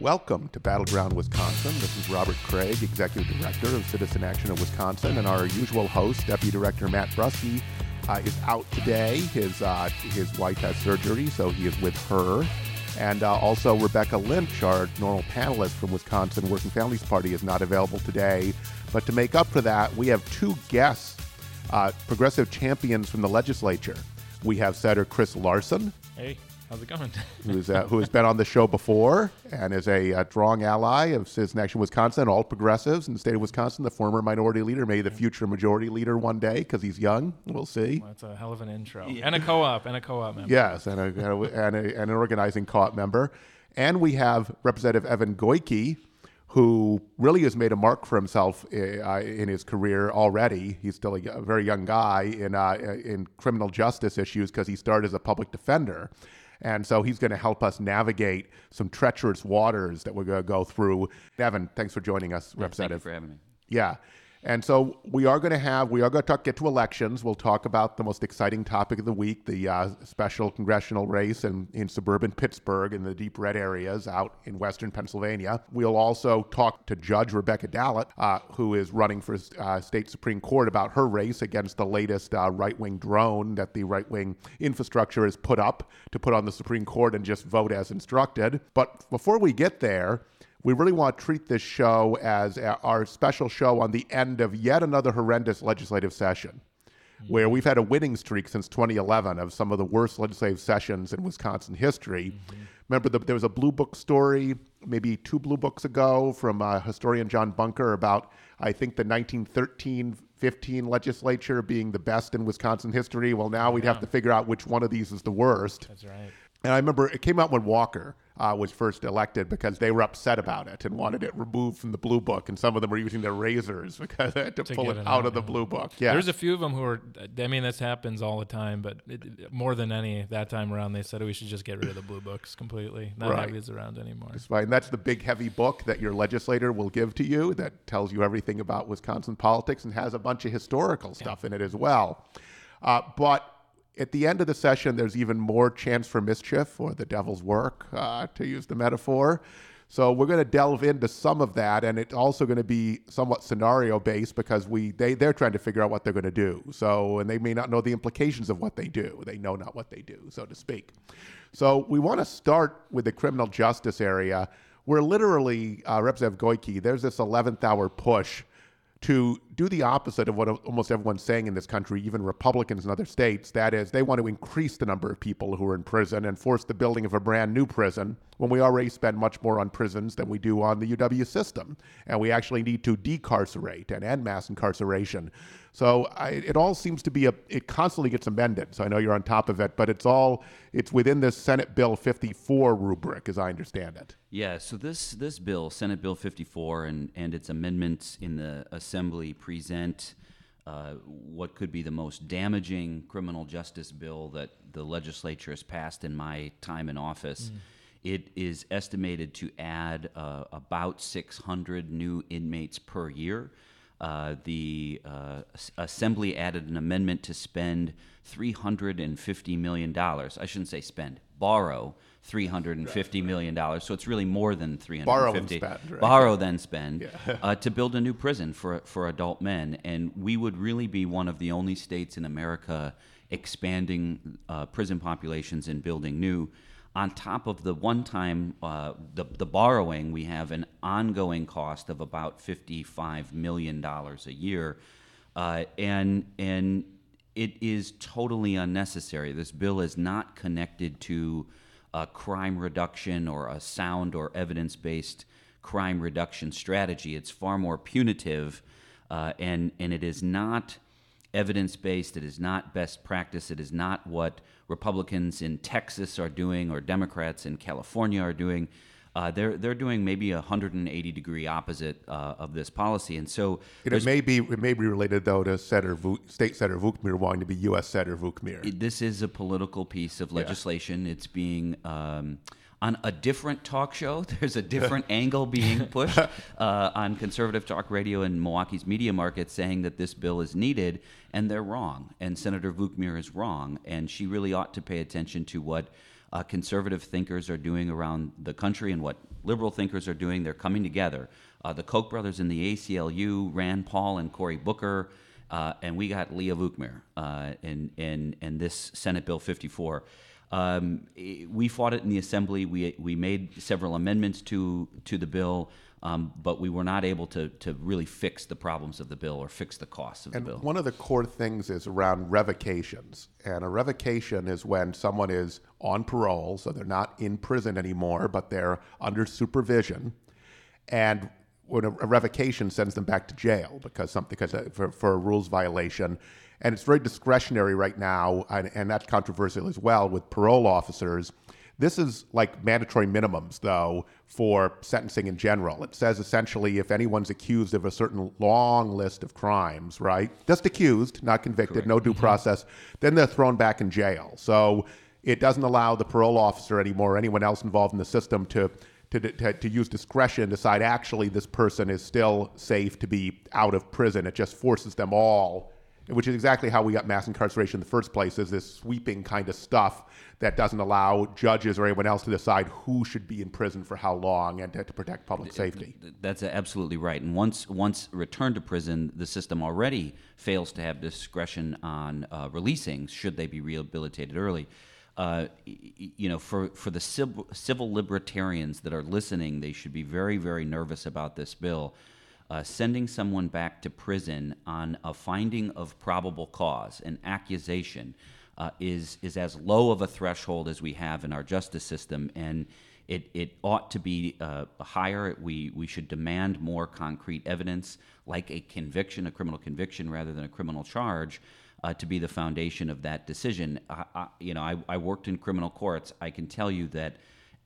Welcome to Battleground Wisconsin. This is Robert Craig, Executive Director of Citizen Action of Wisconsin, and our usual host, Deputy Director Matt Brusky, uh, is out today. His uh, his wife has surgery, so he is with her. And uh, also, Rebecca Lynch, our normal panelist from Wisconsin Working Families Party, is not available today. But to make up for that, we have two guests, uh, progressive champions from the legislature. We have Senator Chris Larson, Hey, how's it going? who's uh, who has been on the show before and is a, uh strong ally of Citizen Action Wisconsin, all progressives in the state of Wisconsin. The former minority leader, maybe the future majority leader one day because he's young. We'll see. Well, that's a hell of an intro. And a co-op, and a co-op member. Yes, and, a, and, a, and, a, and an organizing co-op member, and we have Representative Evan Goyke, who really has made a mark for himself uh, in his career already. He's still a very young guy in uh, in criminal justice issues because he started as a public defender. And so he's going to help us navigate some treacherous waters that we're going to go through. Devin, thanks for joining us, Thank you for having me. Yeah. And so we are going to have, we are going to talk, get to elections. We'll talk about the most exciting topic of the week, the uh, special congressional race in, in suburban Pittsburgh in the deep red areas out in western Pennsylvania. We'll also talk to Judge Rebecca Dallet, uh, who is running for uh, state Supreme Court, about her race against the latest uh, right wing drone that the right wing infrastructure has put up to put on the Supreme Court and just vote as instructed. But before we get there, we really want to treat this show as our special show on the end of yet another horrendous legislative session, where we've had a winning streak since 2011 of some of the worst legislative sessions in Wisconsin history. Remember, the, there was a Blue Book story maybe two Blue Books ago from uh, historian John Buenker about, I think, the 1913 15 legislature being the best in Wisconsin history. Well, now we'd have to figure out which one of these is the worst. That's right. And I remember it came out when Walker uh, was first elected because they were upset about it and wanted it removed from the blue book, and some of them were using their razors because they had to, To pull it it out of the yeah. blue book. Yeah, There's a few of them who are. I mean, this happens all the time, but it, more than any, that time around, they said we should just get rid of the blue books completely. Not Right. have these around anymore. It's fine. That's the big heavy book that your legislator will give to you that tells you everything about Wisconsin politics and has a bunch of historical stuff in it as well. Uh, but at the end of the session, there's even more chance for mischief or the devil's work, uh, to use the metaphor. So we're going to delve into some of that, and it's also going to be somewhat scenario based because we they they're trying to figure out what they're going to do. So and they may not know the implications of what they do. They know not what they do, so to speak. So we want to start with the criminal justice area, where literally uh, Representative Goyke, there's this 11th hour push to do the opposite of what almost everyone's saying in this country, even Republicans in other states. That is, they want to increase the number of people who are in prison and force the building of a brand new prison when we already spend much more on prisons than we do on the UW system. And we actually need to decarcerate and end mass incarceration. So I, it all seems to be a, it constantly gets amended. So I know you're on top of it, but it's all, it's within this Senate Bill 54 rubric, as I understand it. Yeah, so this this bill, Senate Bill 54, and and its amendments in the Assembly present uh, what could be the most damaging criminal justice bill that the legislature has passed in my time in office. It is estimated to add uh, about 600 new inmates per year. Uh, the uh, S- Assembly added an amendment to spend $350 million. I shouldn't say spend, borrow $350 million. So it's really more than 350 Borrow and spend, right? Borrow then spend uh, to build a new prison for, for adult men. And we would really be one of the only states in America expanding uh, prison populations and building new. On top of the one-time uh, the, the borrowing, we have an ongoing cost of about fifty-five million dollars a year, uh, and and it is totally unnecessary. This bill is not connected to a crime reduction or a sound or evidence-based crime reduction strategy. It's far more punitive, uh, and and it is not evidence based. It is not best practice. It is not what Republicans in Texas are doing or Democrats in California are doing. Uh, they're they're doing maybe a 180 degree opposite uh, of this policy, and so And it may be it may be related though to Senator State Senator Vukmir wanting to be U.S. Senator Vukmir. this is a political piece of legislation. It's being um, on a different talk show. There's a different angle being pushed uh, on conservative talk radio and Milwaukee's media market, saying that this bill is needed, and they're wrong. And Senator Vukmir is wrong, and she really ought to pay attention to what uh, conservative thinkers are doing around the country and what liberal thinkers are doing. They're coming together. Uh, the Koch brothers in the ACLU, Rand Paul and Cory Booker, uh, and we got Leah Vukmir uh, in, in, in this Senate Bill 54. Um, we fought it in the assembly. We, we made several amendments to, to the bill, um, but we were not able to, to really fix the problems of the bill or fix the costs of and the bill. One of the core things is around revocations. And a revocation is when someone is on parole, so they're not in prison anymore, but they're under supervision. And when a, a revocation sends them back to jail because something because uh, for, for a rules violation, and it's very discretionary right now, and, and that's controversial as well with parole officers. This is like mandatory minimums, though, for sentencing in general. It says essentially if anyone's accused of a certain long list of crimes, right? Just accused, not convicted, Correct. no due mm-hmm. process, then they're thrown back in jail. So it doesn't allow the parole officer anymore, or anyone else involved in the system, to to, to, to use discretion, and decide actually this person is still safe to be out of prison. It just forces them all, which is exactly how we got mass incarceration in the first place, is this sweeping kind of stuff that doesn't allow judges or anyone else to decide who should be in prison for how long and to, to protect public safety. That's absolutely right. And once once returned to prison, the system already fails to have discretion on uh, releasing should they be rehabilitated early. Uh, you know, for, for the civil, civil libertarians that are listening, they should be very, very nervous about this bill. Uh, sending someone back to prison on a finding of probable cause, an accusation, uh, is is as low of a threshold as we have in our justice system, and it, it ought to be uh, higher. We we should demand more concrete evidence, like a conviction, a criminal conviction, rather than a criminal charge uh, to be the foundation of that decision. I, I, you know, I, I worked in criminal courts. I can tell you that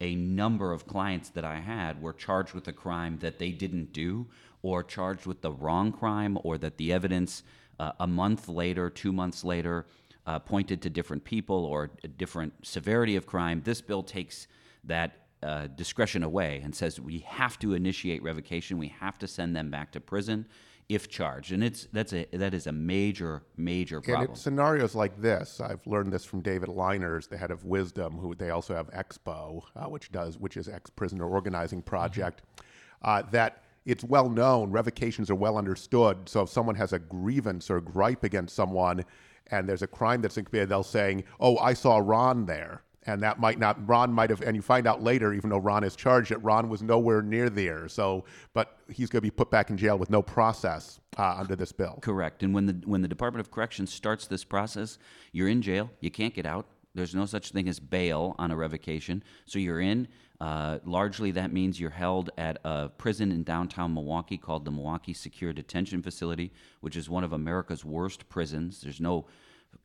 a number of clients that I had were charged with a crime that they didn't do, or charged with the wrong crime, or that the evidence uh, a month later, two months later, uh, pointed to different people or a different severity of crime. This bill takes that uh, discretion away and says we have to initiate revocation. We have to send them back to prison if charged, and it's that's a that is a major major problem. And scenarios like this. I've learned this from David Liners, the head of Wisdom, who they also have Expo, uh, which does which is ex prisoner organizing project. Mm-hmm. Uh, that it's well known, revocations are well understood. So if someone has a grievance or gripe against someone, and there's a crime that's committed, they'll saying, "Oh, I saw Ron there." and that might not Ron might have and you find out later even though Ron is charged that Ron was nowhere near there. So but he's going to be put back in jail with no process uh, under this bill. Correct. And when the when the Department of Corrections starts this process you're in jail. You can't get out. There's no such thing as bail on a revocation. So you're in uh, largely that means you're held at a prison in downtown Milwaukee called the Milwaukee Secure Detention Facility which is one of America's worst prisons there's no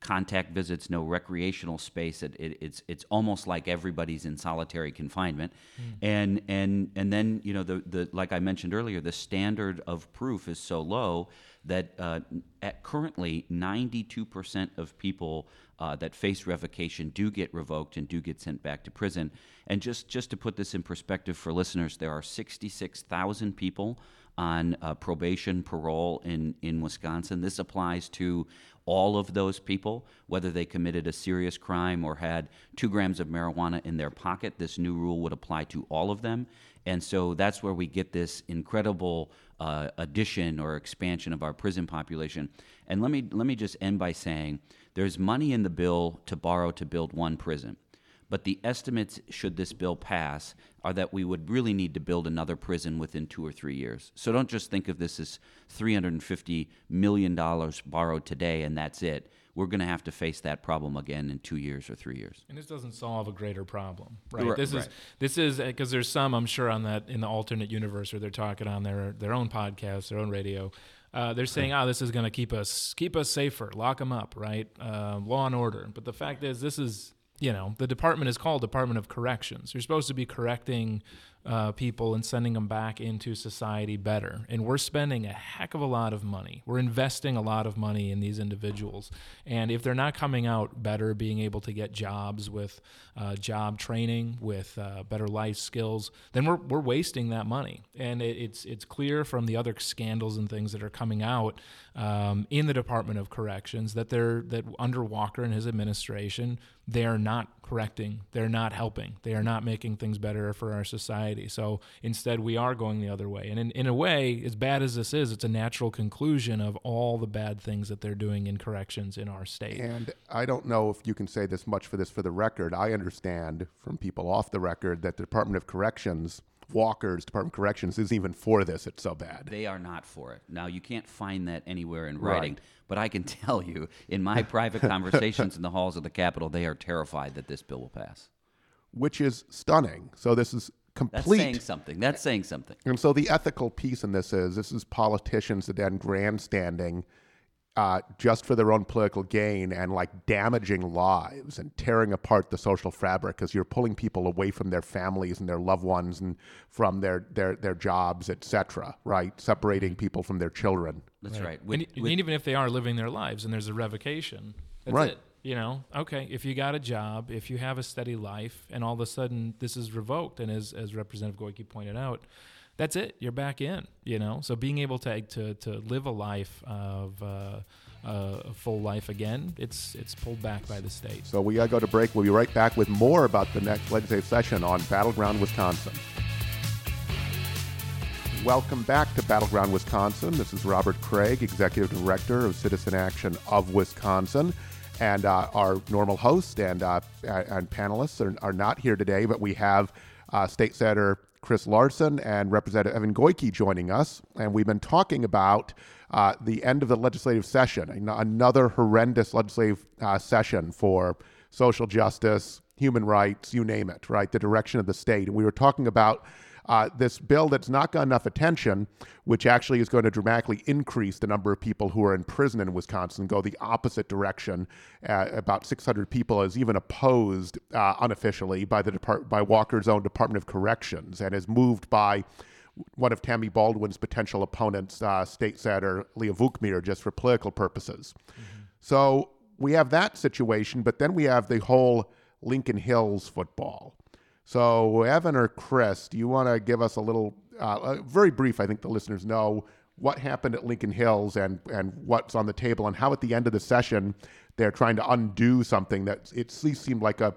contact visits, no recreational space. It, it, it's it's almost like everybody's in solitary confinement, mm. and and and then you know the the like I mentioned earlier, the standard of proof is so low that uh, at currently 92% of people uh, that face revocation do get revoked and do get sent back to prison. And just just to put this in perspective for listeners, there are 66,000 people on uh, probation parole in, in Wisconsin. This applies to all of those people, whether they committed a serious crime or had two grams of marijuana in their pocket. This new rule would apply to all of them. And so that's where we get this incredible uh, addition or expansion of our prison population. And let me, let me just end by saying there's money in the bill to borrow to build one prison. But the estimates, should this bill pass, are that we would really need to build another prison within two or three years. So don't just think of this as $350 million borrowed today and that's it. We're going to have to face that problem again in two years or three years. And this doesn't solve a greater problem, right? Right, this right. is this is because there's some I'm sure on that in the alternate universe where they're talking on their their own podcast, their own radio. Uh, they're saying, "Oh, this is going to keep us keep us safer, lock them up, right? Uh, law and order." But the fact is, this is you know, the department is called Department of Corrections. You're supposed to be correcting uh, people and sending them back into society better. And we're spending a heck of a lot of money. We're investing a lot of money in these individuals. And if they're not coming out better, being able to get jobs with uh, job training, with uh, better life skills, then we're, we're wasting that money. And it, it's, it's clear from the other scandals and things that are coming out um, in the Department of Corrections that they're that under Walker and his administration, they are not correcting, they're not helping, they are not making things better for our society. So instead, we are going the other way. And in, in a way, as bad as this is, it's a natural conclusion of all the bad things that they're doing in corrections in our state. And I don't know if you can say this much for this for the record. I understand from people off the record that the Department of Corrections, Walker's Department of Corrections, isn't even for this. It's so bad. They are not for it. Now, you can't find that anywhere in writing, right. but I can tell you, in my private conversations in the halls of the Capitol, they are terrified that this bill will pass. Which is stunning. So this is complete. That's saying something. That's saying something. And so the ethical piece in this is this is politicians that then grandstanding uh, just for their own political gain and like damaging lives and tearing apart the social fabric because you're pulling people away from their families and their loved ones and from their their their jobs, etc. Right, separating people from their children. That's right. right. With, and, with, and, even if they are living their lives and there's a revocation, right. It. You know, okay, if you got a job, if you have a steady life, and all of a sudden this is revoked, and as as Representative Goyke pointed out, that's it. You're back in. You know, so being able to to to live a life of uh, uh, a full life again, it's it's pulled back by the state. So we gotta go to break. We'll be right back with more about the next legislative session on Battleground Wisconsin. Welcome back to Battleground Wisconsin. This is Robert Craig, Executive Director of Citizen Action of Wisconsin. And uh, our normal host and, uh, and panelists are, are, not here today, but we have uh, State Senator Chris Larson and Representative Evan Goyke joining us. And we've been talking about uh, the end of the legislative session, another horrendous legislative uh, session for social justice, human rights, you name it, right? The direction of the state. And we were talking about uh, this bill that's not got enough attention, which actually is going to dramatically increase the number of people who are in prison in Wisconsin, go the opposite direction. Uh, about 600 people is even opposed uh, unofficially by the Depart- by Walker's own Department of Corrections, and is moved by one of Tammy Baldwin's potential opponents, uh, State Senator Leah Vukmir, just for political purposes. Mm-hmm. So we have that situation, but then we have the whole Lincoln Hills football. So, Evan or Chris, do you want to give us a little, uh, very brief? I think the listeners know what happened at Lincoln Hills and and what's on the table, and how at the end of the session they're trying to undo something that it seemed like a uh,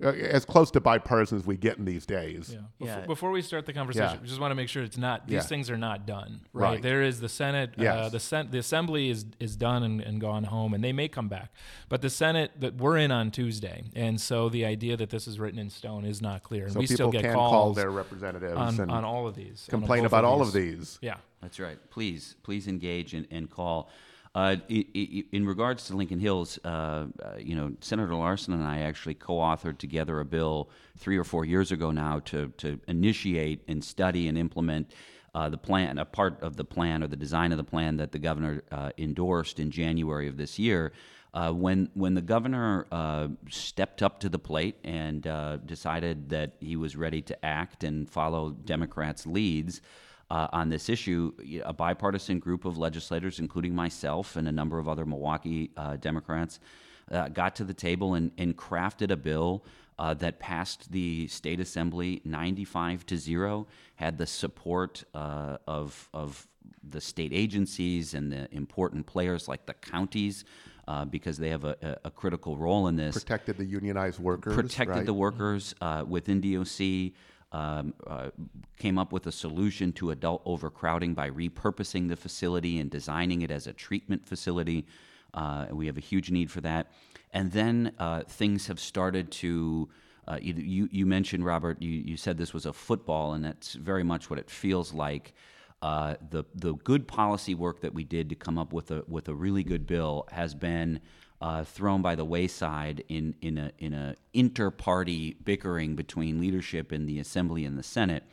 as close to bipartisan as we get in these days. Yeah. Before, yeah. before we start the conversation, yeah. we just want to make sure it's not these yeah. things are not done. Right? right. There is the Senate. Uh, yes. Uh, the Sen- the Assembly is is done and, and gone home, and they may come back. But the Senate that we're in on Tuesday, and so the idea that this is written in stone is not clear. And so we people still get can calls call their representatives on, on all of these. Complain about of all of these. Yeah. That's right. Please, please engage and, and call. Uh, in regards to Lincoln Hills, uh, uh, you know, Senator Larson and I actually co-authored together a bill three or four years ago now to to initiate and study and implement uh, the plan, a part of the plan or the design of the plan that the governor uh, endorsed in January of this year. Uh, when when the governor stepped up to the plate and decided that he was ready to act and follow Democrats' leads uh, on this issue. A bipartisan group of legislators, including myself and a number of other Milwaukee uh, Democrats, uh, got to the table and, and crafted a bill uh, that passed the state assembly 95 to 0, had the support uh, of, of the state agencies and the important players like the counties. Uh, because they have a, a, critical role in this. Protected the unionized workers. Protected right? the workers uh, within DOC um, uh, came up with a solution to adult overcrowding by repurposing the facility and designing it as a treatment facility. Uh, we have a huge need for that. And then uh, things have started to. Uh, you, you, mentioned, Robert, you, you said this was a football, and that's very much what it feels like. Uh, the, the good policy work that we did to come up with a, with a really good bill has been uh, thrown by the wayside in in a in a inter-party bickering between leadership in the Assembly and the Senate.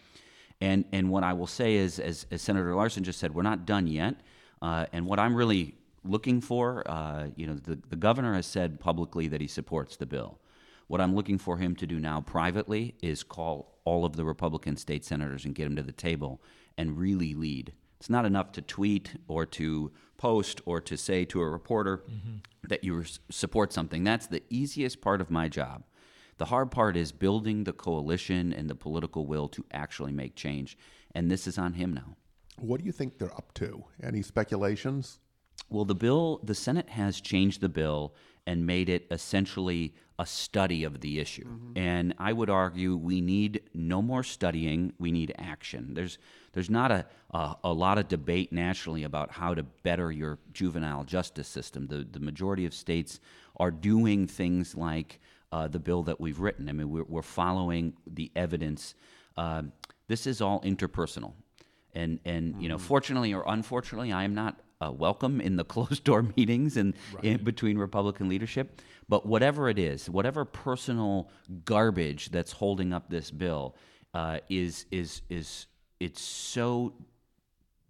And and what I will say is, as, as Senator Larson just said, we're not done yet. Uh, and what I'm really looking for, uh, you know, the, the governor has said publicly that he supports the bill. What I'm looking for him to do now privately is call all of the Republican state senators and get them to the table and really lead. It's not enough to tweet or to post or to say to a reporter mm-hmm. that you support something. That's the easiest part of my job. The hard part is building the coalition and the political will to actually make change. And this is on him now. What do you think they're up to? Any speculations? Well, the bill, the Senate has changed the bill and made it essentially a study of the issue. And I would argue we need no more studying, we need action. There's there's not a, a, a lot of debate nationally about how to better your juvenile justice system. The the majority of states are doing things like uh, the bill that we've written. I mean, we're, we're following the evidence. Um this is all interpersonal, and and you know, fortunately or unfortunately, I am not uh, welcome in the closed door meetings and in between Republican leadership. But whatever it is, whatever personal garbage that's holding up this bill uh, is is is it's so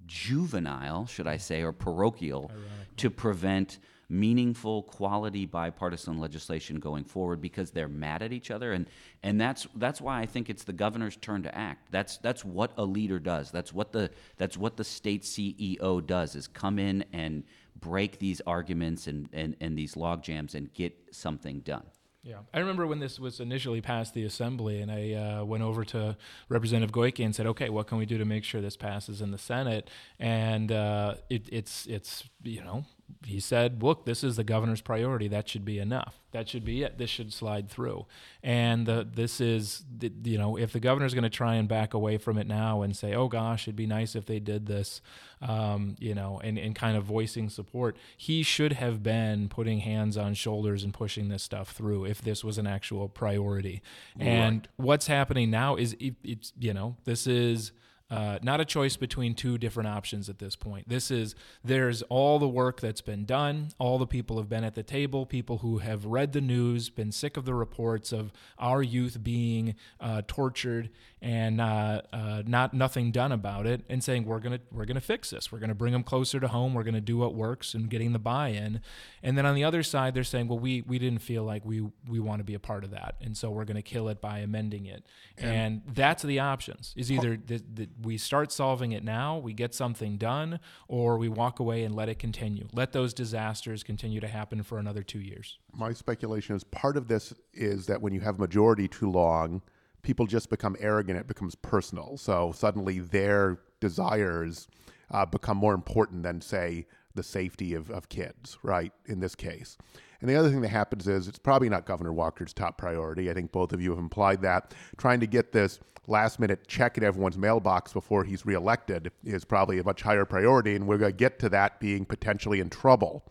juvenile, should I say, or parochial, to prevent meaningful, quality bipartisan legislation going forward because they're mad at each other, and and that's that's why I think it's the governor's turn to act. That's that's what a leader does. That's what the that's what the state CEO does is come in and break these arguments and and, and these log jams and get something done. Yeah, I remember when this was initially passed the assembly, and I uh, went over to Representative Goyke and said, "Okay, what can we do to make sure this passes in the Senate?" And uh, it, it's it's you know he said, "Look, this is the governor's priority. That should be enough. That should be it. This should slide through." And uh, this is, the, you know, if the governor's going to try and back away from it now and say, "Oh gosh, it'd be nice if they did this," um, you know, and, and kind of voicing support, he should have been putting hands on shoulders and pushing this stuff through if this was an actual priority. And what's happening now is, it, it's, you know, this is. Uh, not a choice between two different options at this point. This is there's all the work that's been done. All the people have been at the table. People who have read the news, been sick of the reports of our youth being uh, tortured and uh, uh, not nothing done about it, and saying we're gonna we're gonna fix this. We're gonna bring them closer to home. We're gonna do what works and getting the buy-in. And then on the other side, they're saying, well, we we didn't feel like we we want to be a part of that, and so we're gonna kill it by amending it. And, that's the options. Is either that that we start solving it now, we get something done, or we walk away and let it continue. Let those disasters continue to happen for another two years. My speculation is part of this is that when you have majority too long, people just become arrogant. It becomes personal. So suddenly their desires uh, become more important than, say, the safety of, of kids, right? In this case. And the other thing that happens is it's probably not Governor Walker's top priority. I think both of you have implied that. Trying to get this last minute check in everyone's mailbox before he's reelected is probably a much higher priority. And we're going to get to that being potentially in trouble.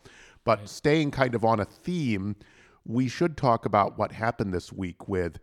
But staying kind of on a theme, we should talk about what happened this week with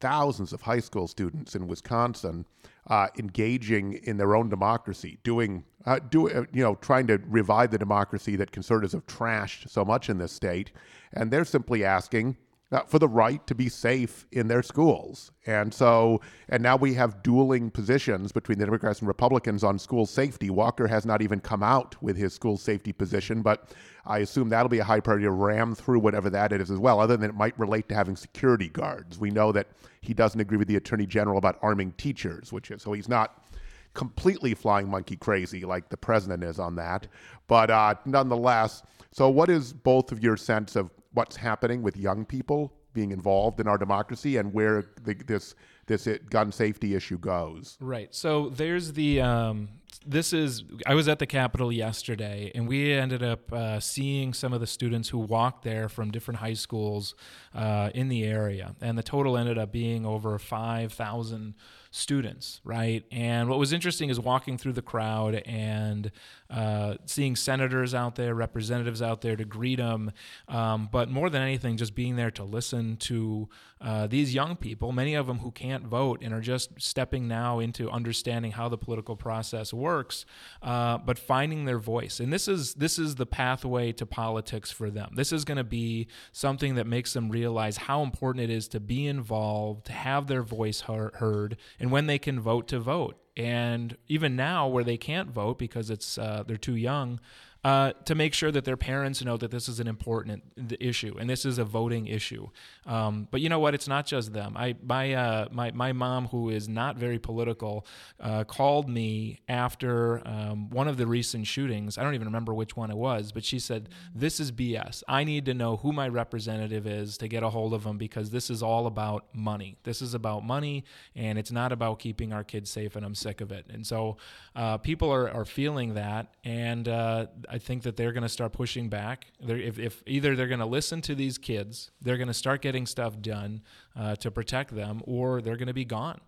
thousands of high school students in Wisconsin uh, engaging in their own democracy, doing, uh, do, uh, you know, trying to revive the democracy that conservatives have trashed so much in this state, and they're simply asking. Uh, for the right to be safe in their schools. And so, and now we have dueling positions between the Democrats and Republicans on school safety. Walker has not even come out with his school safety position, but I assume that'll be a high priority to ram through whatever that is as well, other than it might relate to having security guards. We know that he doesn't agree with the Attorney General about arming teachers, which is, so he's not completely flying monkey crazy like the president is on that. But uh, nonetheless, so what is both of your sense of what's happening with young people being involved in our democracy and where the, this this gun safety issue goes? Right. So there's the. Um, this is. I was at the Capitol yesterday, and we ended up uh, seeing some of the students who walked there from different high schools uh, in the area, and the total ended up being over five thousand students, right? And what was interesting is walking through the crowd and uh, seeing senators out there, representatives out there to greet them, um, but more than anything, just being there to listen to uh, these young people, many of them who can't vote and are just stepping now into understanding how the political process works, uh, but finding their voice. And this is this is the pathway to politics for them. This is going to be something that makes them realize how important it is to be involved, to have their voice heard, and when they can vote, to vote. And even now, where they can't vote because it's uh, they're too young, uh, to make sure that their parents know that this is an important issue and this is a voting issue. Um, but you know what? It's not just them. I my uh, my my mom, who is not very political, uh, called me after um, one of the recent shootings. I don't even remember which one it was, but she said, "This is BS. I need to know who my representative is to get a hold of them because this is all about money. This is about money, and it's not about keeping our kids safe. And I'm sick of it. And so uh, people are are feeling that and uh, I think that they're going to start pushing back. If, if either they're going to listen to these kids, they're going to start getting stuff done uh, to protect them, or they're going to be gone.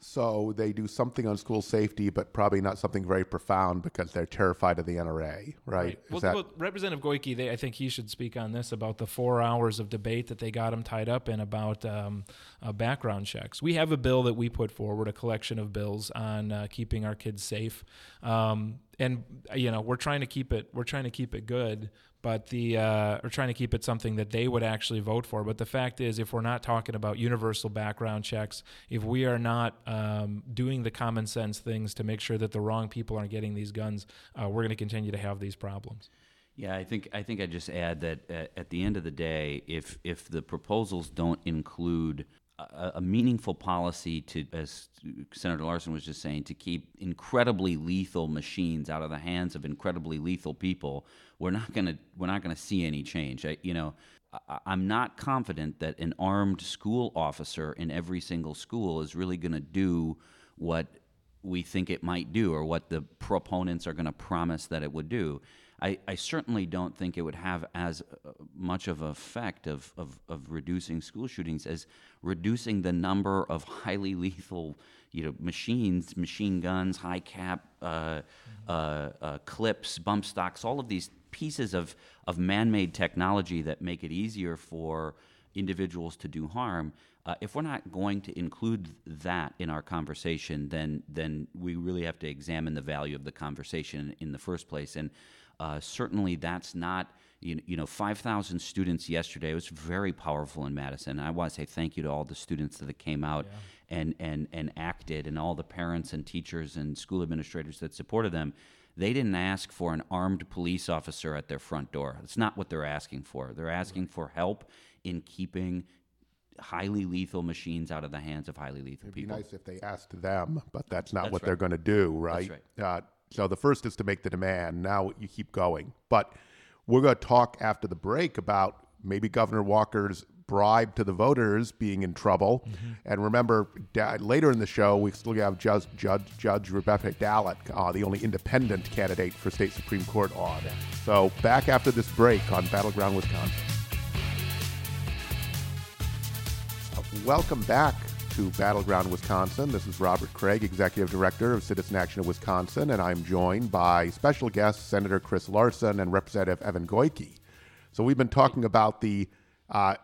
So they do something on school safety, but probably not something very profound because they're terrified of the NRA, right? right. Well, that... well, Representative Goyke, they, I think he should speak on this about the four hours of debate that they got him tied up in about um, uh, background checks. We have a bill that we put forward, a collection of bills on uh, keeping our kids safe, um, and you know we're trying to keep it we're trying to keep it good but the uh, or trying to keep it something that they would actually vote for. But the fact is, if we're not talking about universal background checks, if we are not um, doing the common sense things to make sure that the wrong people aren't getting these guns, uh, we're going to continue to have these problems. Yeah, I think I think I just add that uh, at the end of the day, if if the proposals don't include a, a, meaningful policy to, as Senator Larson was just saying, to keep incredibly lethal machines out of the hands of incredibly lethal people, we're not going to we're not going to see any change. I, you know, I, I'm not confident that an armed school officer in every single school is really going to do what we think it might do or what the proponents are going to promise that it would do. I, I, certainly don't think it would have as uh, much of effect of, of, of, reducing school shootings as reducing the number of highly lethal you know, machines, machine guns, high cap, uh, uh, uh, clips, bump stocks, all of these pieces of, of man-made technology that make it easier for individuals to do harm. Uh, if we're not going to include that in our conversation, then then we really have to examine the value of the conversation in the first place. And uh, certainly, that's not you, you know 5,000 students yesterday. It was very powerful in Madison. And I want to say thank you to all the students that came out. Yeah. And, and, and acted, and all the parents and teachers and school administrators that supported them they didn't ask for an armed police officer at their front door. That's not what they're asking for. They're asking for help in keeping highly lethal machines out of the hands of highly lethal It'd people. It'd be nice if they asked them, but that's not that's what right. they're going to do, right? right. Uh, so the first is to make the demand. Now you keep going. But we're going to talk after the break about maybe Governor Walker's bribe to the voters being in trouble. Mm-hmm. And remember, da- later in the show, we still have Judge, Judge, Judge Rebecca Dallet, uh, the only independent candidate for state Supreme Court on. So back after this break on Battleground Wisconsin. Welcome back to Battleground Wisconsin. This is Robert Craig, Executive Director of Citizen Action of Wisconsin, and I'm joined by special guests Senator Chris Larson and Representative Evan Goyke. So we've been talking about the uh,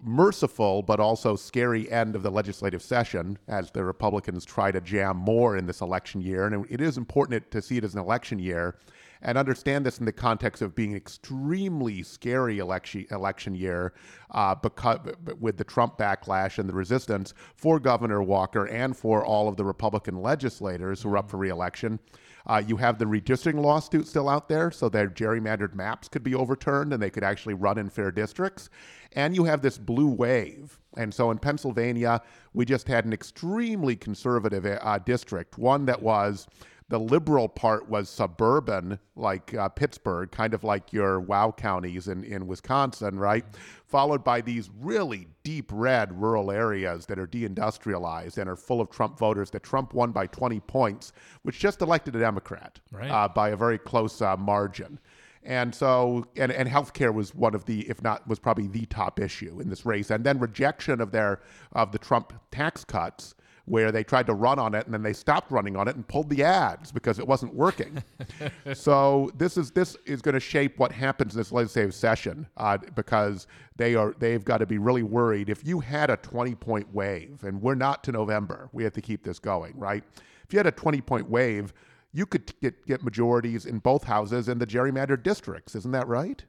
merciful but also scary end of the legislative session as the Republicans try to jam more in this election year. And it is important to see it as an election year and understand this in the context of being an extremely scary election election year uh, because with the Trump backlash and the resistance for Governor Walker and for all of the Republican legislators who are up for reelection. Uh, you have the redistricting lawsuit still out there, so their gerrymandered maps could be overturned and they could actually run in fair districts. And you have this blue wave. And so in Pennsylvania, we just had an extremely conservative uh, district, one that was the liberal part was suburban, like uh, Pittsburgh, kind of like your wow counties in, in Wisconsin, right? Followed by these really deep red rural areas that are deindustrialized and are full of Trump voters that Trump won by 20 points, which just elected a Democrat right. uh, by a very close uh, margin. And so, and, and healthcare was one of the, if not, was probably the top issue in this race. And then rejection of their, of the Trump tax cuts where they tried to run on it and then they stopped running on it and pulled the ads because it wasn't working. so this is this is going to shape what happens in this legislative session uh, because they are they've got to be really worried. If you had a 20 point wave, and we're not to November, we have to keep this going, right? If you had a 20 point wave, you could get, get majorities in both houses in the gerrymandered districts. Isn't that right?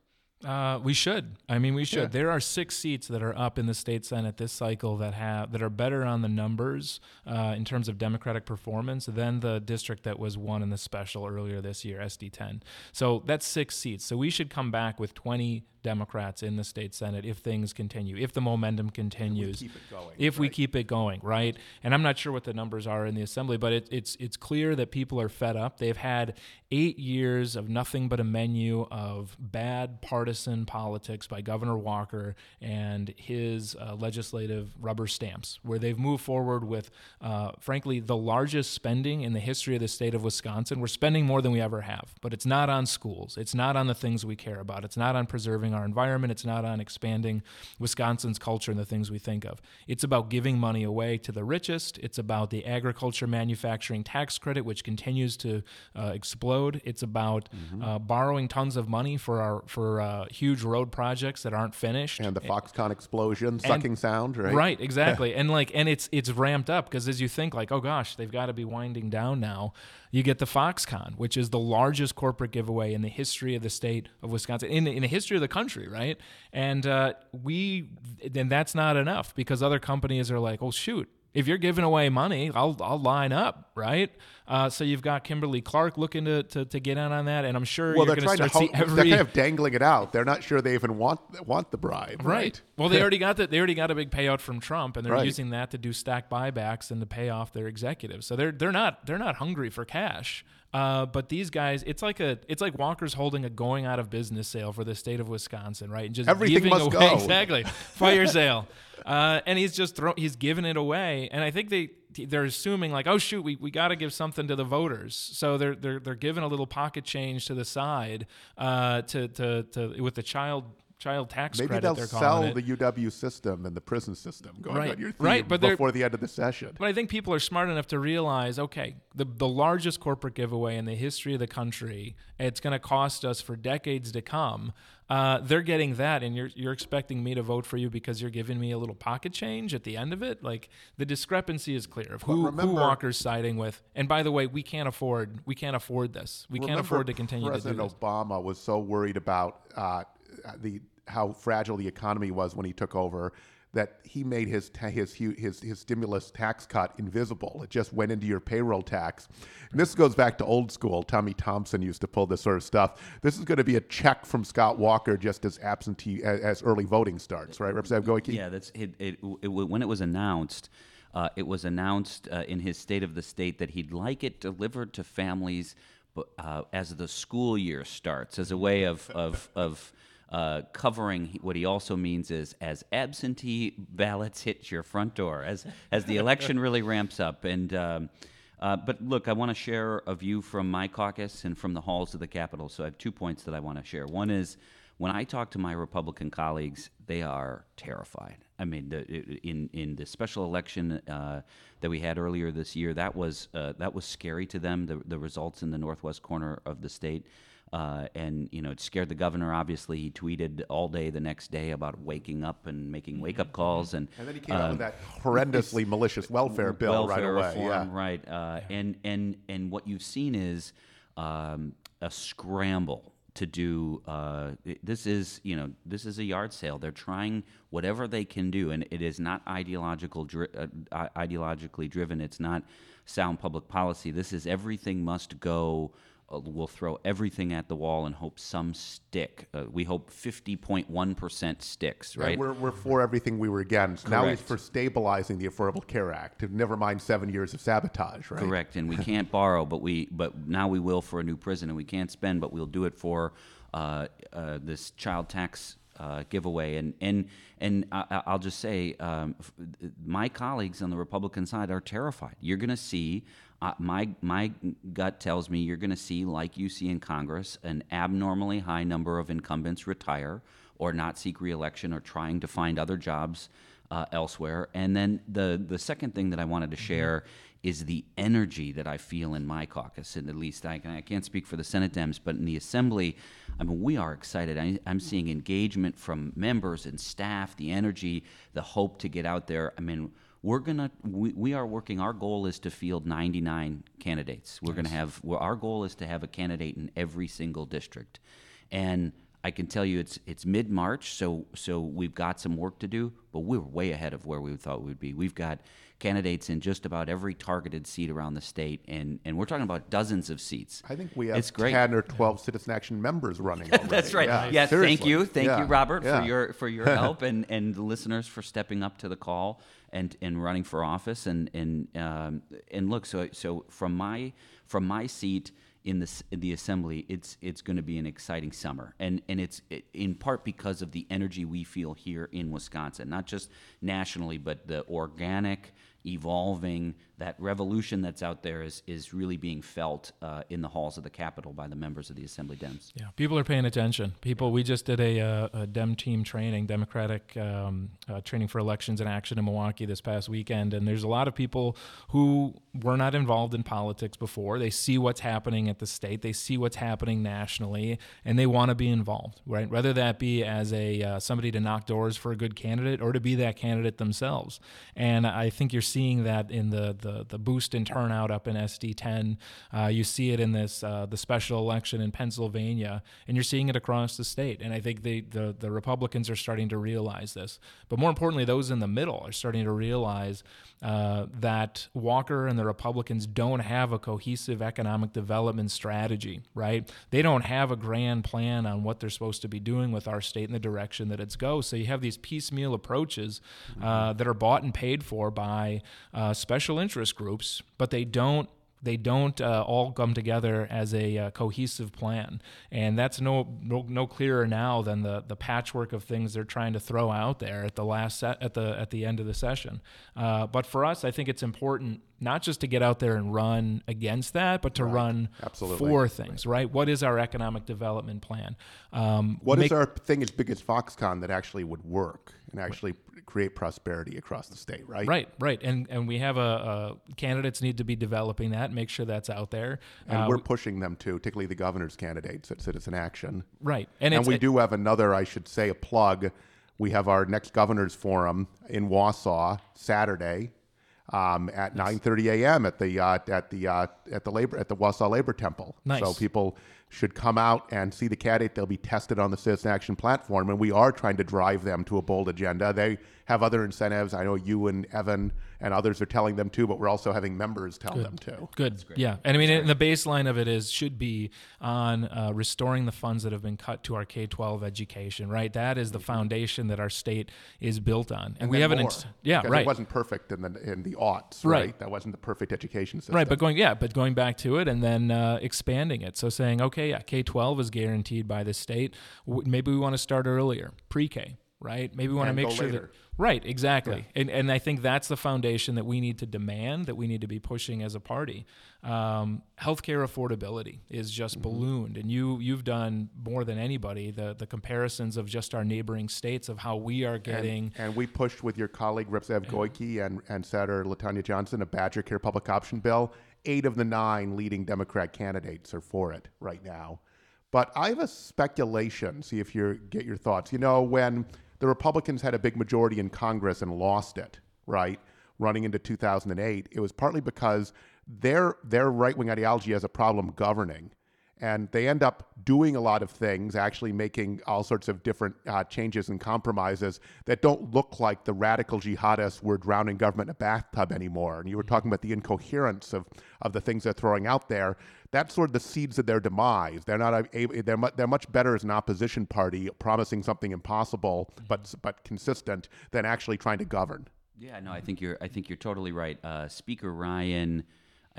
Uh, we should. I mean, we should. Yeah. There are six seats that are up in the state senate this cycle that have that are better on the numbers uh, in terms of Democratic performance than the district that was won in the special earlier this year, SD10. So that's six seats. So we should come back with 20 Democrats in the state Senate if things continue, if the momentum continues, keep it going, if we keep it going, right? And I'm not sure what the numbers are in the assembly, but it, it's it's clear that people are fed up. They've had eight years of nothing but a menu of bad partisan politics by Governor Walker and his uh, legislative rubber stamps, where they've moved forward with, uh, frankly, the largest spending in the history of the state of Wisconsin. We're spending more than we ever have, but it's not on schools. It's not on the things we care about. It's not on preserving our environment. It's not on expanding Wisconsin's culture and the things we think of. It's about giving money away to the richest. It's about the agriculture manufacturing tax credit, which continues to uh, explode. It's about uh, borrowing tons of money for our for uh, huge road projects that aren't finished. And the Foxconn explosion, sucking sound, right? Right, exactly. and like and it's it's ramped up because as you think like, oh gosh, they've got to be winding down now. You get the Foxconn, which is the largest corporate giveaway in the history of the state of Wisconsin, in, in the history of the country, right? And uh, we, and that's not enough because other companies are like, oh shoot, if you're giving away money, I'll I'll line up, right? Uh, so you've got Kimberly Clark looking to, to, to get in on that, and I'm sure Well, you're they're trying to to ho- see every they're kind of dangling it out. They're not sure they even want want the bribe, right? Right. Well, they already got that. They already got a big payout from Trump, and they're Right. using that to do stack buybacks and to pay off their executives. So they're they're not they're not hungry for cash. Uh, but these guys, it's like a it's like Walker's holding a going out of business sale for the state of Wisconsin, right? And just Everything giving must away go. exactly fire sale, uh, and he's just throw he's giving it away. And I think they they're assuming like, oh shoot, we, we got to give something to the voters, so they're they're they're giving a little pocket change to the side uh, to, to to with the child child tax Maybe credit they'll they're sell it. the UW system and the prison system going Right. on your theme Right, but before the end of the session. But I think people are smart enough to realize, okay, the the largest corporate giveaway in the history of the country, it's going to cost us for decades to come. Uh, they're getting that, and you're you're expecting me to vote for you because you're giving me a little pocket change at the end of it. Like the discrepancy is clear of who, who Walker's siding with. And by the way, we can't afford we can't afford this. We can't afford to continue President to do this. Obama was so worried about uh, the how fragile the economy was when he took over that he made his ta- his his his stimulus tax cut invisible. It just went into your payroll tax. And this goes back to old school. Tommy Thompson used to pull this sort of stuff. This is going to be a check from Scott Walker just as absentee as, as early voting starts, right, Representative Goyke? Yeah, that's it, it, it. When it was announced, uh, it was announced uh, in his State of the State that he'd like it delivered to families, uh, as the school year starts, as a way of of of. Uh, covering what he also means is as absentee ballots hit your front door, as as the election really ramps up, and um, uh, but look, I want to share a view from my caucus and from the halls of the Capitol. So I have two points that I want to share. One is when I talk to my Republican colleagues, they are terrified. I mean, the, in in the special election uh, that we had earlier this year, that was uh, that was scary to them. The the results in the northwest corner of the state. Uh, and you know it scared the governor. Obviously, he tweeted all day the next day about waking up and making wake up calls. And, And then he came out um, with that horrendously malicious welfare bill right away. reform, yeah. right? Uh, And and and what you've seen is um, a scramble to do. Uh, this is you know this is a yard sale. They're trying whatever they can do, and it is not ideological dri- uh, ideologically driven. It's not sound public policy. This is everything must go. Uh, we'll throw everything at the wall and hope some stick. Uh, we hope 50.1% sticks, right? We're, we're for everything we were against. Now he's Correct. for stabilizing the Affordable Care Act. Never mind seven years of sabotage, right? Correct, and we can't borrow, but we but now we will for a new prison, and we can't spend, but we'll do it for uh, uh, this child tax uh, giveaway. And and and I, I- I'll just say, um, f- my colleagues on the Republican side are terrified. You're going to see. Uh, my my gut tells me you're going to see, like you see in Congress, an abnormally high number of incumbents retire or not seek reelection or trying to find other jobs uh, elsewhere. And then the the second thing that I wanted to share is the energy that I feel in my caucus, and at least I, I can't speak for the Senate Dems, but in the Assembly, I mean, we are excited. I, I'm seeing engagement from members and staff, the energy, the hope to get out there. I mean, we're gonna we, we are working. Our goal is to field 99 candidates. We're gonna have. Well, our goal is to have a candidate in every single district, and I can tell you it's it's mid March, so so we've got some work to do, but we're way ahead of where we thought we'd be. We've got candidates in just about every targeted seat around the state, and, and we're talking about dozens of seats. I think we have it's great. 10 or 12 Citizen Action members running already. That's right. Yeah, Yeah, thank you, thank Yeah, you, Robert, yeah. for your for your help, and and the listeners for stepping up to the call and and running for office, and and um, and look, so so from my from my seat in the in the assembly, it's it's going to be an exciting summer, and and it's in part because of the energy we feel here in Wisconsin, not just nationally, but the organic evolving that revolution that's out there is is really being felt uh, in the halls of the Capitol by the members of the Assembly Dems. Yeah, people are paying attention. People, we just did a, uh, a Dem team training, Democratic um, uh, training for elections and action in Milwaukee this past weekend, and there's a lot of people who were not involved in politics before. They see what's happening at the state, they see what's happening nationally, and they want to be involved, right? Whether that be as a uh, somebody to knock doors for a good candidate or to be that candidate themselves. And I think you're seeing that in the the, the boost in turnout up in SD10. Uh, you see it in this uh, the special election in Pennsylvania, and you're seeing it across the state. And I think the, the the Republicans are starting to realize this. But more importantly, those in the middle are starting to realize uh, that Walker and the Republicans don't have a cohesive economic development strategy. Right? They don't have a grand plan on what they're supposed to be doing with our state and the direction that it's go. So you have these piecemeal approaches uh, that are bought and paid for by uh, special interest groups, but they don't they don't uh, all come together as a uh, cohesive plan, and that's no, no no clearer now than the the patchwork of things they're trying to throw out there at the last set at the at the end of the session. Uh, but for us, I think it's important not just to get out there and run against that, but to run Absolutely. for things. Right? What is our economic development plan? Um, What is make- our thing as big as Foxconn that actually would work and actually create prosperity across the state, right? Right, right, and and we have a, a candidates need to be developing that, make sure that's out there. And Uh, we're pushing them to, particularly the governor's candidates at Citizen Action. right, and, And we do have another, I should say, a plug. We have our next governor's forum in Wausau Saturday um, at 9:30 a.m. at the uh, at the uh, at the labor at the Wausau Labor Temple. Nice. So people should come out and see the candidate. They'll be tested on the Citizen Action platform, and we are trying to drive them to a bold agenda. They have other incentives. I know you and Evan and others are telling them too, but we're also having members tell them too. Good. Yeah. And I mean, and the baseline of it is should be on uh, restoring the funds that have been cut to our K 12 education, right? That is the foundation that our state is built on. And, we then have an, more, yeah, right. It wasn't perfect in the in the aughts, right? Right. That wasn't the perfect education system. Right, but going yeah, but going back to it and then uh, expanding it. So saying, okay, yeah, K twelve is guaranteed by the state. Maybe we want to start earlier, pre K, right? Maybe we want to make sure later. that right, exactly. And and I think that's the foundation that we need to demand, that we need to be pushing as a party. Um, healthcare affordability is just Mm-hmm. ballooned, and you you've done more than anybody the the comparisons of just our neighboring states of how we are getting. And we pushed with your colleague Representative Goyke and, and Senator LaTonya Johnson a Badger Care public option bill. Eight of the nine leading Democrat candidates are for it right now. But I have a speculation, see if you get your thoughts. You know, when the Republicans had a big majority in Congress and lost it, right, running into 2008, it was partly because their, their right wing ideology has a problem governing and they end up doing a lot of things, actually making all sorts of different uh, changes and compromises that don't look like the radical jihadists were drowning government in a bathtub anymore. And you were talking about the incoherence of, of the things they're throwing out there. That's sort of the seeds of their demise. They're not able, they're, mu- they're much better as an opposition party promising something impossible but, but consistent than actually trying to govern. Yeah, no, I think you're. I think you're totally right. Uh, Speaker Ryan,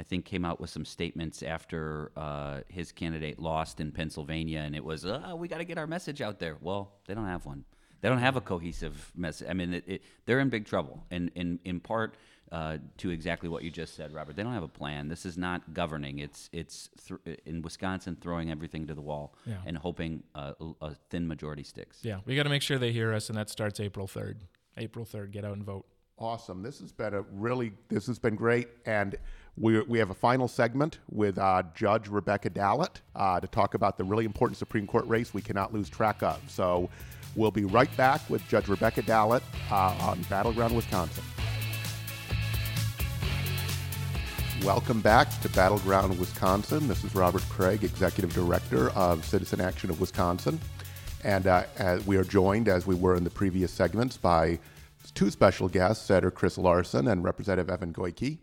I think, came out with some statements after uh, his candidate lost in Pennsylvania, and it was, uh, "We got to get our message out there." Well, they don't have one. They don't have a cohesive message. I mean, it, it, they're in big trouble, and in in part uh, to exactly what you just said, Robert. They don't have a plan. This is not governing. It's it's th- in Wisconsin throwing everything to the wall Yeah. and hoping uh, a a thin majority sticks. yeah, we got to make sure they hear us, and that starts April third. April third, get out and vote. Awesome. This has been a really, this has been great. And we, we have a final segment with uh, Judge Rebecca Dallet uh, to talk about the really important Supreme Court race we cannot lose track of. So we'll be right back with Judge Rebecca Dallet uh, on Battleground, Wisconsin. Welcome back to Battleground, Wisconsin. This is Robert Kraig, Executive Director of Citizen Action of Wisconsin. And uh, we are joined, as we were in the previous segments, by two special guests, Senator Chris Larson and Representative Evan Goyke.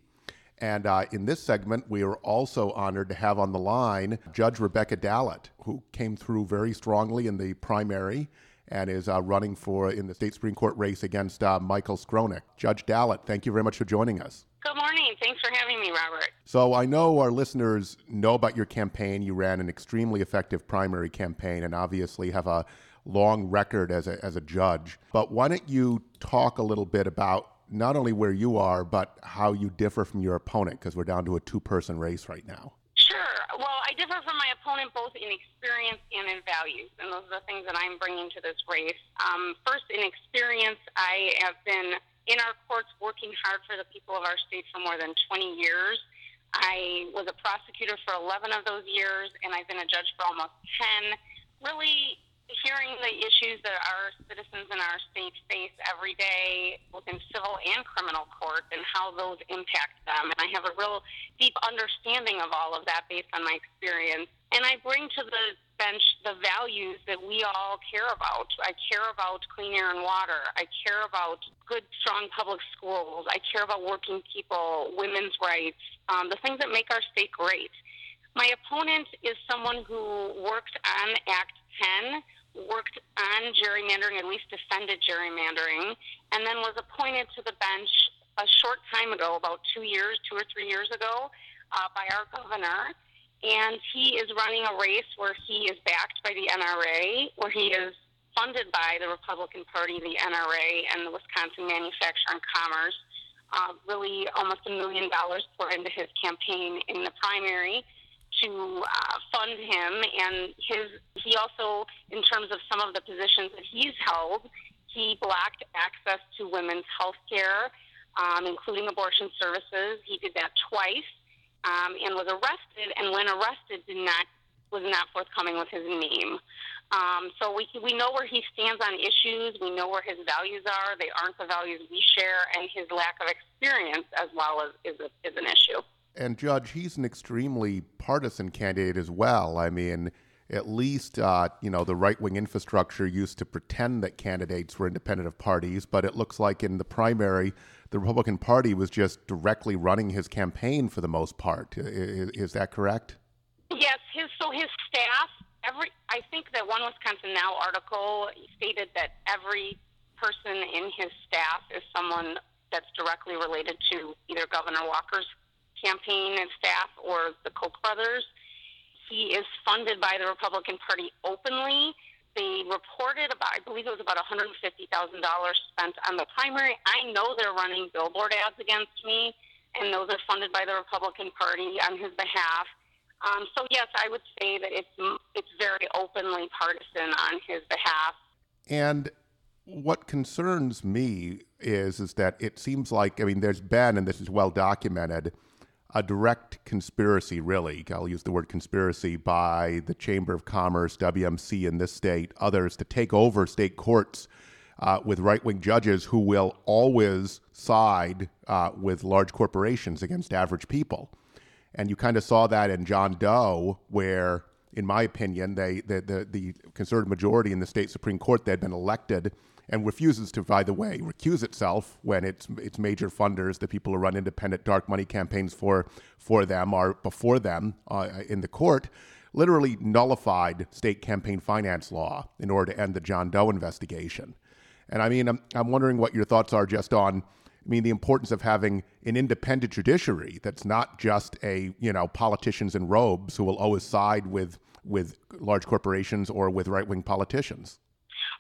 And uh, in this segment, we are also honored to have on the line Judge Rebecca Dallet, who came through very strongly in the primary and is uh, running for in the state Supreme Court race against uh, Michael Screnock. Judge Dallet, thank you very much for joining us. Good morning. Thanks for having me, Robert. So I know our listeners know about your campaign. You ran an extremely effective primary campaign and obviously have a long record as a, as a judge. But why don't you talk a little bit about not only where you are, but how you differ from your opponent, because we're down to a two person race right now. Sure. Well, I differ from my opponent both in experience and in values, and those are the things that I'm bringing to this race. Um, first, in experience, I have been in our courts working hard for the people of our state for more than 20 years. I was a prosecutor for 11 of those years, and I've been a judge for almost 10. Really hearing the issues that our citizens in our state face every day, both in civil and criminal court, and how those impact them. And I have a real deep understanding of all of that based on my experience. And I bring to the bench the values that we all care about. I care about clean air and water. I care about good, strong public schools. I care about working people, women's rights, um, the things that make our state great. My opponent is someone who worked on Act 10 worked on gerrymandering, at least defended gerrymandering, and then was appointed to the bench a short time ago, about two years, two or three years ago, uh, by our governor. And he is running a race where he is backed by the NRA, where he is funded by the Republican Party, the NRA, and the Wisconsin Manufacturer and Commerce. Uh, really, almost a million dollars poured into his campaign in the primary to uh, fund him, and his he also, in terms of some of the positions that he's held, he blocked access to women's health care, um, including abortion services. He did that twice, um, and was arrested. And when arrested, did not was not forthcoming with his name. Um, so we we know where he stands on issues. We know where his values are. They aren't the values we share, and his lack of experience as well as is, a, is an issue and Judge, he's an extremely partisan candidate as well. I mean, at least uh, you know the right wing infrastructure used to pretend that candidates were independent of parties, but it looks like in the primary, the Republican Party was just directly running his campaign for the most part. Is, is that correct? Yes. His so his staff. Every I think that one Wisconsin Now article stated that every person in his staff is someone that's directly related to either Governor Walker's campaign and staff or the Koch brothers. He is funded by the Republican Party openly. They reported about, I believe it was about $150,000 spent on the primary. I know they're running billboard ads against me, and those are funded by the Republican Party on his behalf. Um, so yes, I would say that it's it's very openly partisan on his behalf. And what concerns me is is that it seems like I mean there's been and this is well documented a direct conspiracy, really. I'll use the word conspiracy by the Chamber of Commerce, WMC in this state, others to take over state courts uh, with right wing judges who will always side uh, with large corporations against average people. And you kind of saw that in John Doe, where, in my opinion, they, the, the, the conservative majority in the state Supreme Court, they had been elected and refuses to, by the way, recuse itself when its its major funders, the people who run independent dark money campaigns for for them, are before them uh, in the court, literally nullified state campaign finance law in order to end the John Doe investigation. And I mean, I'm, I'm wondering what your thoughts are just on. I mean, the importance of having an independent judiciary that's not just a you know politicians in robes who will always side with with large corporations or with right wing politicians.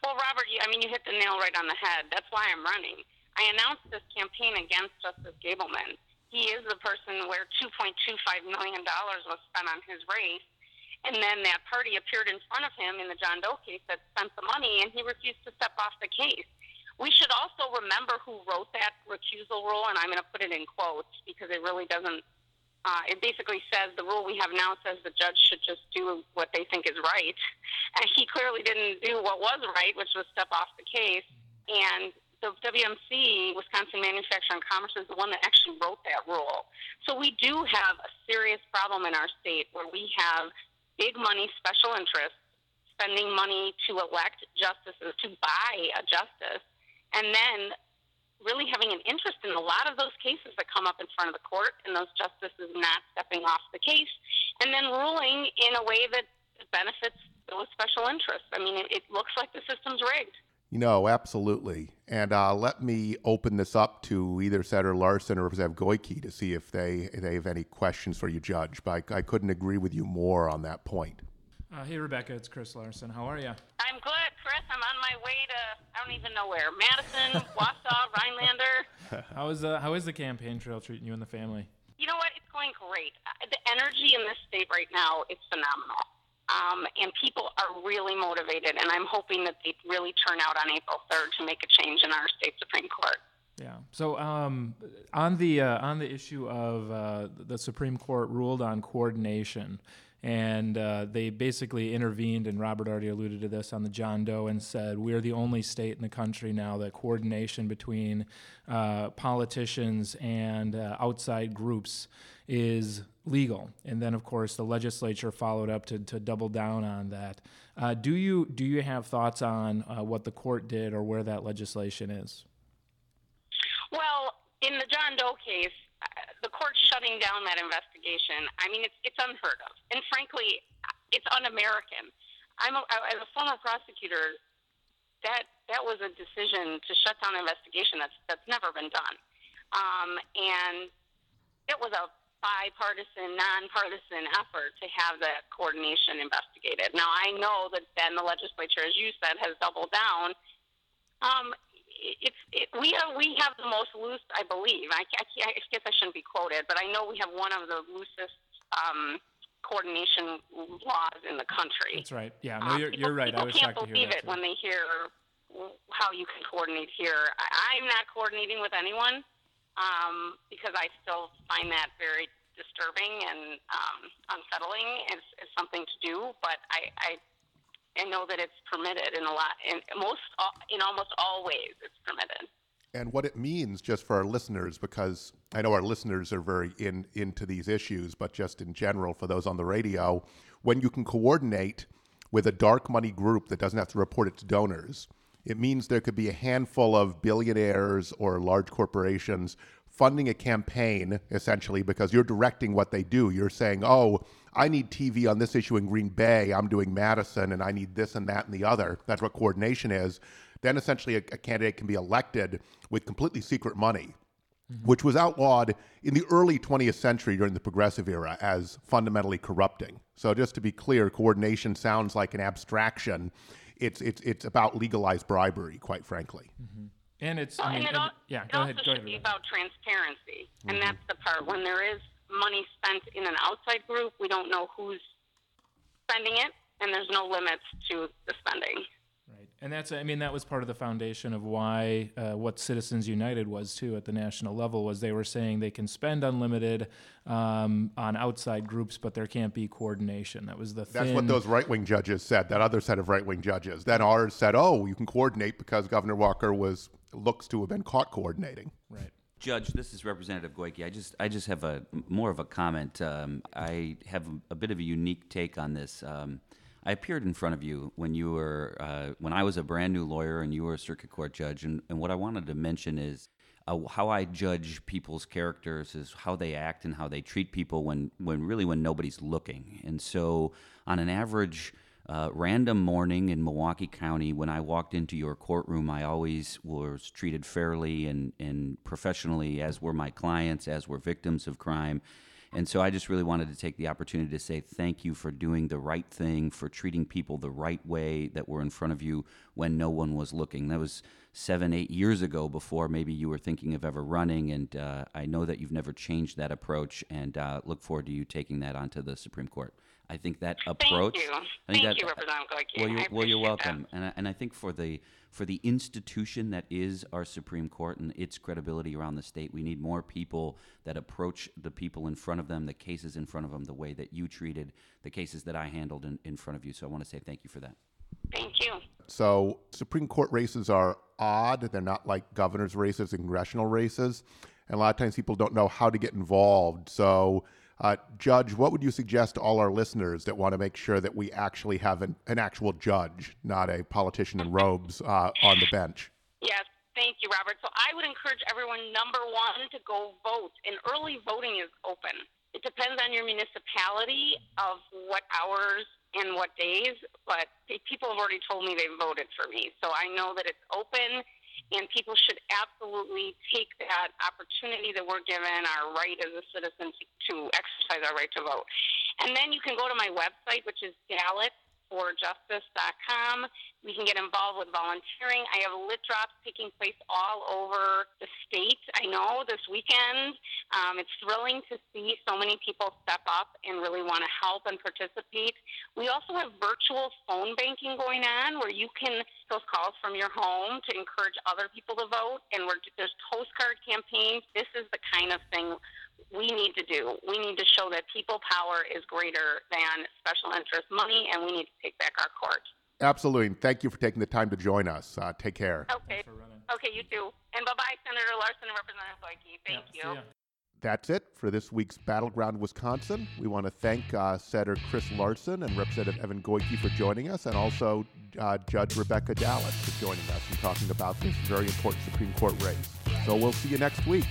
Well, Robert, I mean, you hit the nail right on the head. That's why I'm running. I announced this campaign against Justice Gableman. He is the person where $2.25 million was spent on his race. And then that party appeared in front of him in the John Doe case that spent the money, and he refused to step off the case. We should also remember who wrote that recusal rule, and I'm going to put it in quotes because it really doesn't uh, it basically says the rule we have now says the judge should just do what they think is right. And he clearly didn't do what was right, which was step off the case. And the WMC, Wisconsin Manufacturer and Commerce, is the one that actually wrote that rule. So we do have a serious problem in our state where we have big money special interests spending money to elect justices, to buy a justice, and then really having an interest in a lot of those cases that come up in front of the court and those justices not stepping off the case and then ruling in a way that benefits those special interests. I mean, it, it looks like the system's rigged. You know, absolutely. And uh, let me open this up to either Senator Larson or Representative Goyke to see if they, if they have any questions for you, Judge. But I, I couldn't agree with you more on that point. Uh, hey, Rebecca, it's Chris Larson. How are you? I'm good, Chris. I'm on my way to, I don't even know where, Madison, Wausau, Rhinelander. How is, uh, how is the campaign trail treating you and the family? You know what? It's going great. Uh, The energy in this state right now is phenomenal. Um, and people are really motivated, and I'm hoping that they really turn out on April 3rd to make a change in our state Supreme Court. Yeah. So um, on the uh, on the issue of uh, the Supreme Court ruled on coordination, and uh, they basically intervened, and Robert already alluded to this on the John Doe, and said we're the only state in the country now that coordination between uh, politicians and uh, outside groups is legal. And then, of course, the legislature followed up to, to double down on that. Uh, do you do you have thoughts on uh, what the court did or where that legislation is? Well, in the John Doe case, the court shutting down that investigation, I mean, it's, it's unheard of. And frankly, it's un American. I'm a, as a former prosecutor, that, that was a decision to shut down an investigation that's, that's never been done. Um, and it was a bipartisan, nonpartisan effort to have that coordination investigated. Now, I know that then the legislature, as you said, has doubled down. Um, it's it, we have we have the most loose, I believe. I, I, I guess I shouldn't be quoted, but I know we have one of the loosest um, coordination laws in the country. That's right. Yeah, no, you're, Um, you're right. I was can't shocked to hear believe that. it too. when they hear how you can coordinate here. I, I'm not coordinating with anyone um, because I still find that very disturbing and um, unsettling as, as something to do. But I, I, I know that it's permitted in a lot, in most, in almost all ways, it's permitted. and what it means just for our listeners because I know our listeners are very in into these issues, but just in general for those on the radio, when you can coordinate with a dark money group that doesn't have to report it to donors, it means there could be a handful of billionaires or large corporations funding a campaign essentially because you're directing what they do. You're saying, "Oh, I need TV on this issue in Green Bay. I'm doing Madison, and I need this and that and the other." That's what coordination is. Then essentially, a, a candidate can be elected with completely secret money, mm-hmm. which was outlawed in the early 20th century during the progressive era as fundamentally corrupting. So, just to be clear, coordination sounds like an abstraction. It's it's it's about legalized bribery, quite frankly. Mm-hmm. And it's, Well, I mean, and it, and- al- yeah, it go also ahead. Go should ahead. be about transparency, Mm-hmm. and that's the part. When there is money spent in an outside group, we don't know who's spending it, and there's no limits to the spending. Right, and that's I mean that was part of the foundation of why uh, what Citizens United was too at the national level was they were saying they can spend unlimited um, on outside groups, but there can't be coordination. That was the That's what those right wing judges said. That other set of right wing judges. Then ours said, "Oh, you can coordinate because Governor Walker was looks to have been caught coordinating." right. Judge, this is Representative Goyke. I just, I just have a more of a comment. Um, I have a, bit of a unique take on this. Um, I appeared in front of you when you were, uh, when I was a brand new lawyer and you were a circuit court judge. And, and what I wanted to mention is uh, how I judge people's characters is how they act and how they treat people when, when really when nobody's looking. And so, on an average uh, random morning in Milwaukee County, when I walked into your courtroom, I always was treated fairly and, and professionally, as were my clients, as were victims of crime. And so I just really wanted to take the opportunity to say thank you for doing the right thing, for treating people the right way that were in front of you when no one was looking. That was seven, eight years ago before maybe you were thinking of ever running. And uh, I know that you've never changed that approach and uh, look forward to you taking that onto the Supreme Court. I think that approach. Thank you. I think Thank that, you, Representative Goyke. well, you're, I well, you're appreciate welcome, and I, and I think for the for the institution that is our Supreme Court and its credibility around the state, we need more people that approach the people in front of them, the cases in front of them, the way that you treated the cases that I handled in, in front of you. So I want to say thank you for that. That. Thank you. So Supreme Court races are odd. They're not like governor's races and congressional races. And a lot of times people don't know how to get involved. So Uh, judge, what would you suggest to all our listeners that want to make sure that we actually have an, an actual judge, not a politician in robes, uh, on the bench? Yes, thank you, Robert. So I would encourage everyone, number one, to go vote. And early voting is open. It depends on your municipality of what hours and what days, but people have already told me they voted for me. So I know that it's open and people should absolutely take that opportunity that we're given, our right as a citizen to, exercise our right to vote. And then you can go to my website, which is Dallet forjustice.com. We can get involved with volunteering. I have lit drops taking place all over the state. I know this weekend. Um, it's thrilling to see so many people step up and really want to help and participate. We also have virtual phone banking going on where you can those calls from your home to encourage other people to vote. And we're, there's postcard campaigns. This is the kind of thing we need to do. We need to show that people power is greater than special interest money, and we need to take back our court. Absolutely. And thank you for taking the time to join us. Uh, take care. Okay. Okay, you too. And bye bye, Senator Larson and Representative Goyke. Thank yeah, you. That's it for this week's Battleground Wisconsin. We want to thank uh, Senator Chris Larson and Representative Evan Goyke for joining us, and also uh, Judge Rebecca Dallet for joining us and talking about this very important Supreme Court race. So we'll see you next week.